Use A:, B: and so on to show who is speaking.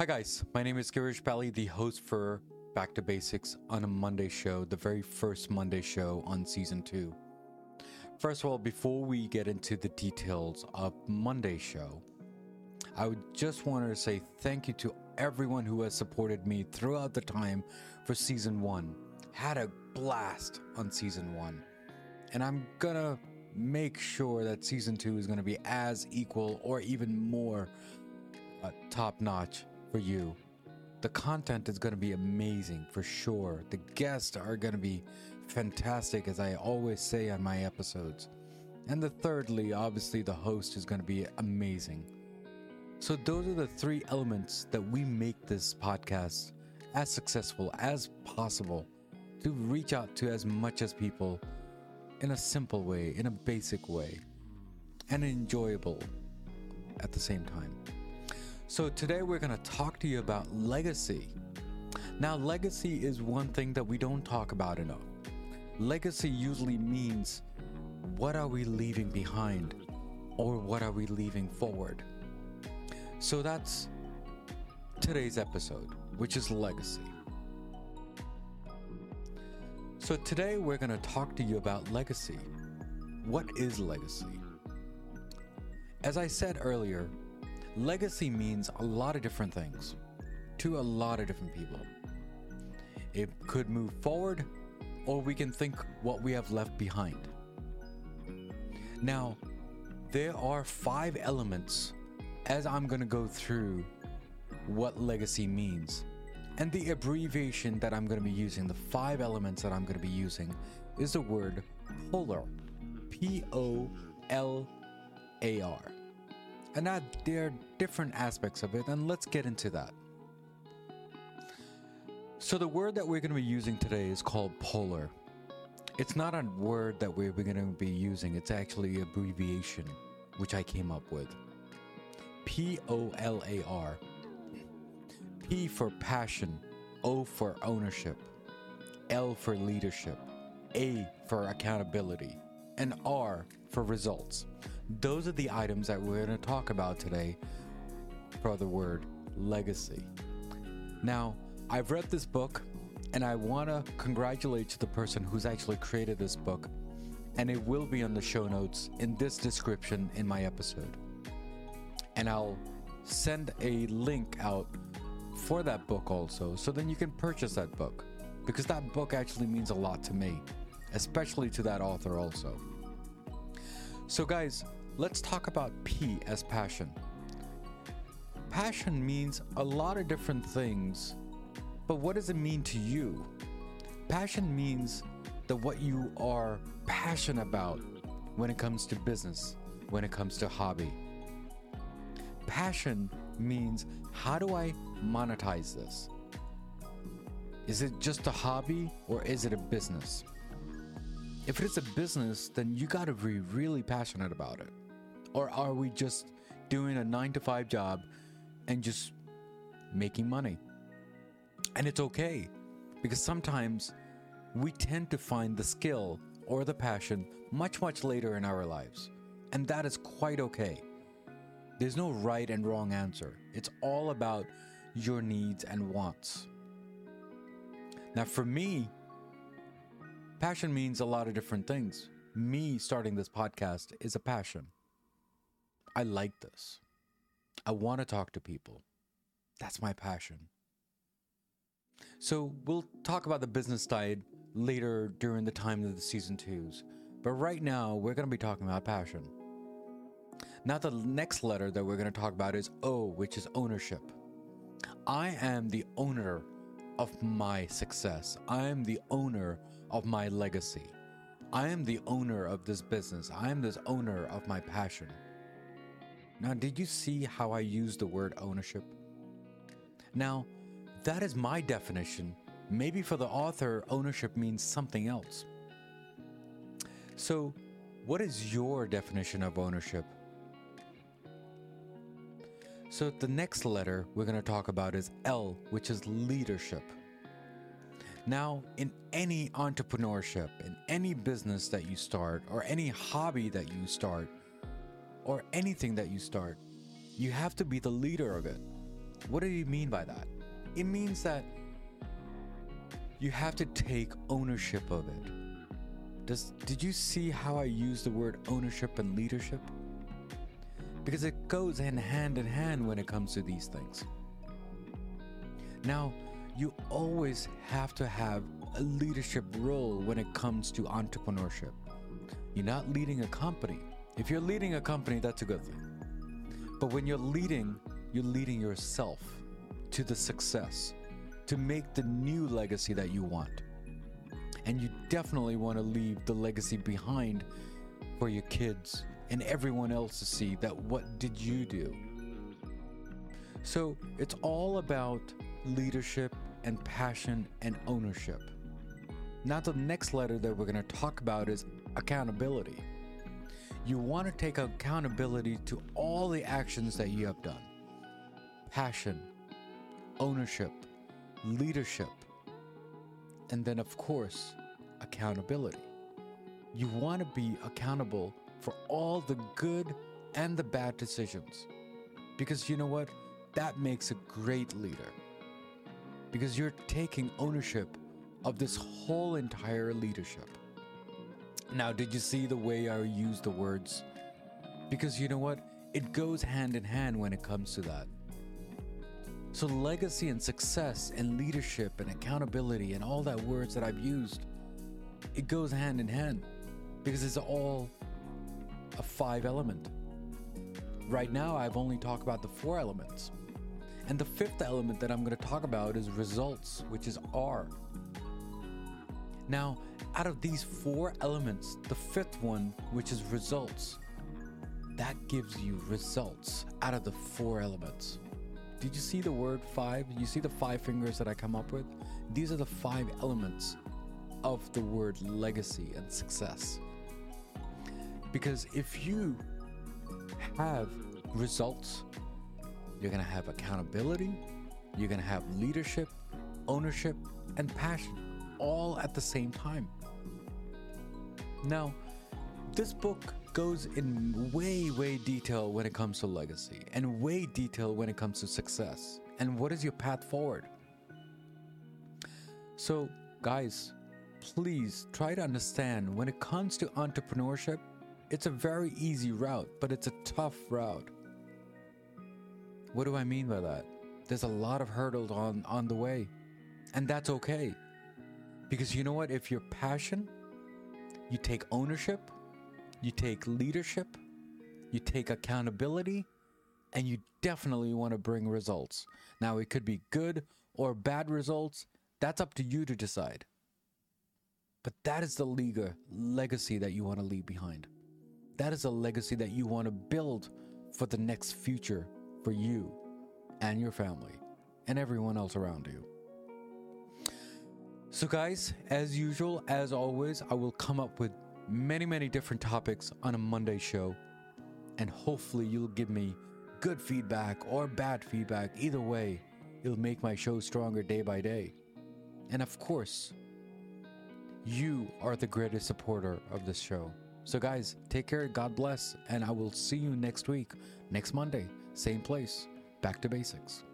A: Hi, guys. My name is Girish Bali, the host for Back to Basics on a Monday show, the very first Monday show on season two. First of all, before we get into the details of Monday show, I would just want to say thank you to everyone who has supported me throughout the time for season one. Had a blast on season one. And I'm gonna make sure that season two is gonna be as equal or even more uh, top notch for you. The content is gonna be amazing for sure. The guests are gonna be fantastic, as I always say on my episodes. And the thirdly, obviously, the host is gonna be amazing. So, those are the three elements that we make this podcast as successful as possible to reach out to as much as people in a simple way, in a basic way, and enjoyable at the same time. So, today we're going to talk to you about legacy. Now, legacy is one thing that we don't talk about enough. Legacy usually means what are we leaving behind or what are we leaving forward? So that's today's episode, which is legacy. So today we're going to talk to you about legacy. What is legacy? As I said earlier, legacy means a lot of different things to a lot of different people. It could move forward, or we can think what we have left behind. Now, there are five elements as I'm going to go through what legacy means. And the abbreviation that I'm going to be using, the five elements that I'm going to be using, is the word polar. P O L A R. And that there are different aspects of it, and let's get into that. So, the word that we're going to be using today is called polar. It's not a word that we're going to be using, it's actually an abbreviation, which I came up with. P O L A R. P for passion, O for ownership, L for leadership, A for accountability, and R for results. Those are the items that we're going to talk about today for the word legacy. Now, I've read this book and I want to congratulate the person who's actually created this book, and it will be on the show notes in this description in my episode and I'll send a link out for that book also, so then you can purchase that book because that book actually means a lot to me, especially to that author also. So, guys, let's talk about P as passion. Passion means a lot of different things, but what does it mean to you? Passion means that what you are passionate about when it comes to business, when it comes to hobby passion means how do I monetize this? Is it just a hobby or is it a business? If it's a business, then you got to be really passionate about it. Or are we just doing a nine to five job and just making money? And it's okay because sometimes we tend to find the skill or the passion much, much later in our lives. And that is quite okay. There's no right and wrong answer. It's all about your needs and wants. Now, for me, passion means a lot of different things. Me starting this podcast is a passion. I like this. I want to talk to people. That's my passion. So, we'll talk about the business side later during the time of the season twos. But right now, we're going to be talking about passion. Now, the next letter that we're going to talk about is O, which is ownership. I am the owner of my success. I am the owner of my legacy. I am the owner of this business. I am this owner of my passion. Now, did you see how I use the word ownership? Now, that is my definition. Maybe for the author, ownership means something else. So, what is your definition of ownership? So, the next letter we're going to talk about is L, which is leadership. Now, in any entrepreneurship, in any business that you start, or any hobby that you start, or anything that you start, you have to be the leader of it. What do you mean by that? It means that you have to take ownership of it. Does did you see how I use the word ownership and leadership? Because it goes in hand in hand when it comes to these things. Now, you always have to have a leadership role when it comes to entrepreneurship. You're not leading a company. If you're leading a company, that's a good thing. But when you're leading, you're leading yourself to the success, to make the new legacy that you want. And you definitely want to leave the legacy behind for your kids and everyone else to see that what did you do? So it's all about leadership and passion and ownership. Now, the next letter that we're going to talk about is accountability. You want to take accountability to all the actions that you have done passion, ownership, leadership, and then, of course, accountability. You want to be accountable for all the good and the bad decisions. Because you know what? That makes a great leader. Because you're taking ownership of this whole entire leadership. Now, did you see the way I use the words? Because you know what? It goes hand in hand when it comes to that. So, legacy and success and leadership and accountability and all that words that I've used, it goes hand in hand because it's all a five element. Right now, I've only talked about the four elements. And the fifth element that I'm going to talk about is results, which is R. Now, out of these four elements, the fifth one, which is results, that gives you results out of the four elements. Did you see the word five? You see the five fingers that I come up with? These are the five elements of the word legacy and success. Because if you have results, you're going to have accountability, you're going to have leadership, ownership, and passion all at the same time. Now, this book goes in way, way detail when it comes to legacy and way detail when it comes to success and what is your path forward. So, guys, please try to understand when it comes to entrepreneurship, it's a very easy route, but it's a tough route. What do I mean by that? There's a lot of hurdles on, on the way, and that's okay. Because you know what? If you're passion, you take ownership, you take leadership, you take accountability, and you definitely want to bring results. Now, it could be good or bad results. That's up to you to decide. But that is the Liga legacy that you want to leave behind. That is a legacy that you want to build for the next future for you and your family and everyone else around you. So, guys, as usual, as always, I will come up with many, many different topics on a Monday show, and hopefully, you'll give me good feedback or bad feedback. Either way, it'll make my show stronger day by day. And of course, you are the greatest supporter of this show. So, guys, take care, God bless, and I will see you next week, next Monday, same place, back to basics.